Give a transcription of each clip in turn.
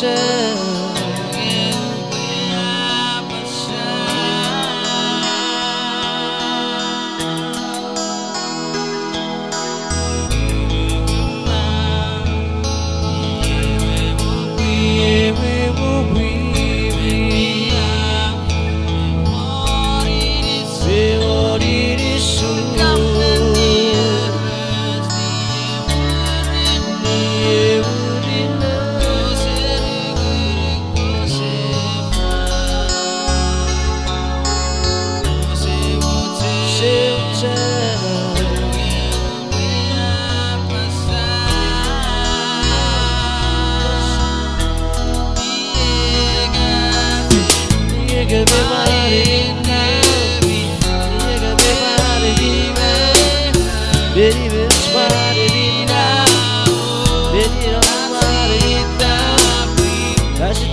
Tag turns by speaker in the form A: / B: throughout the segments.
A: pictures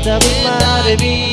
A: de mí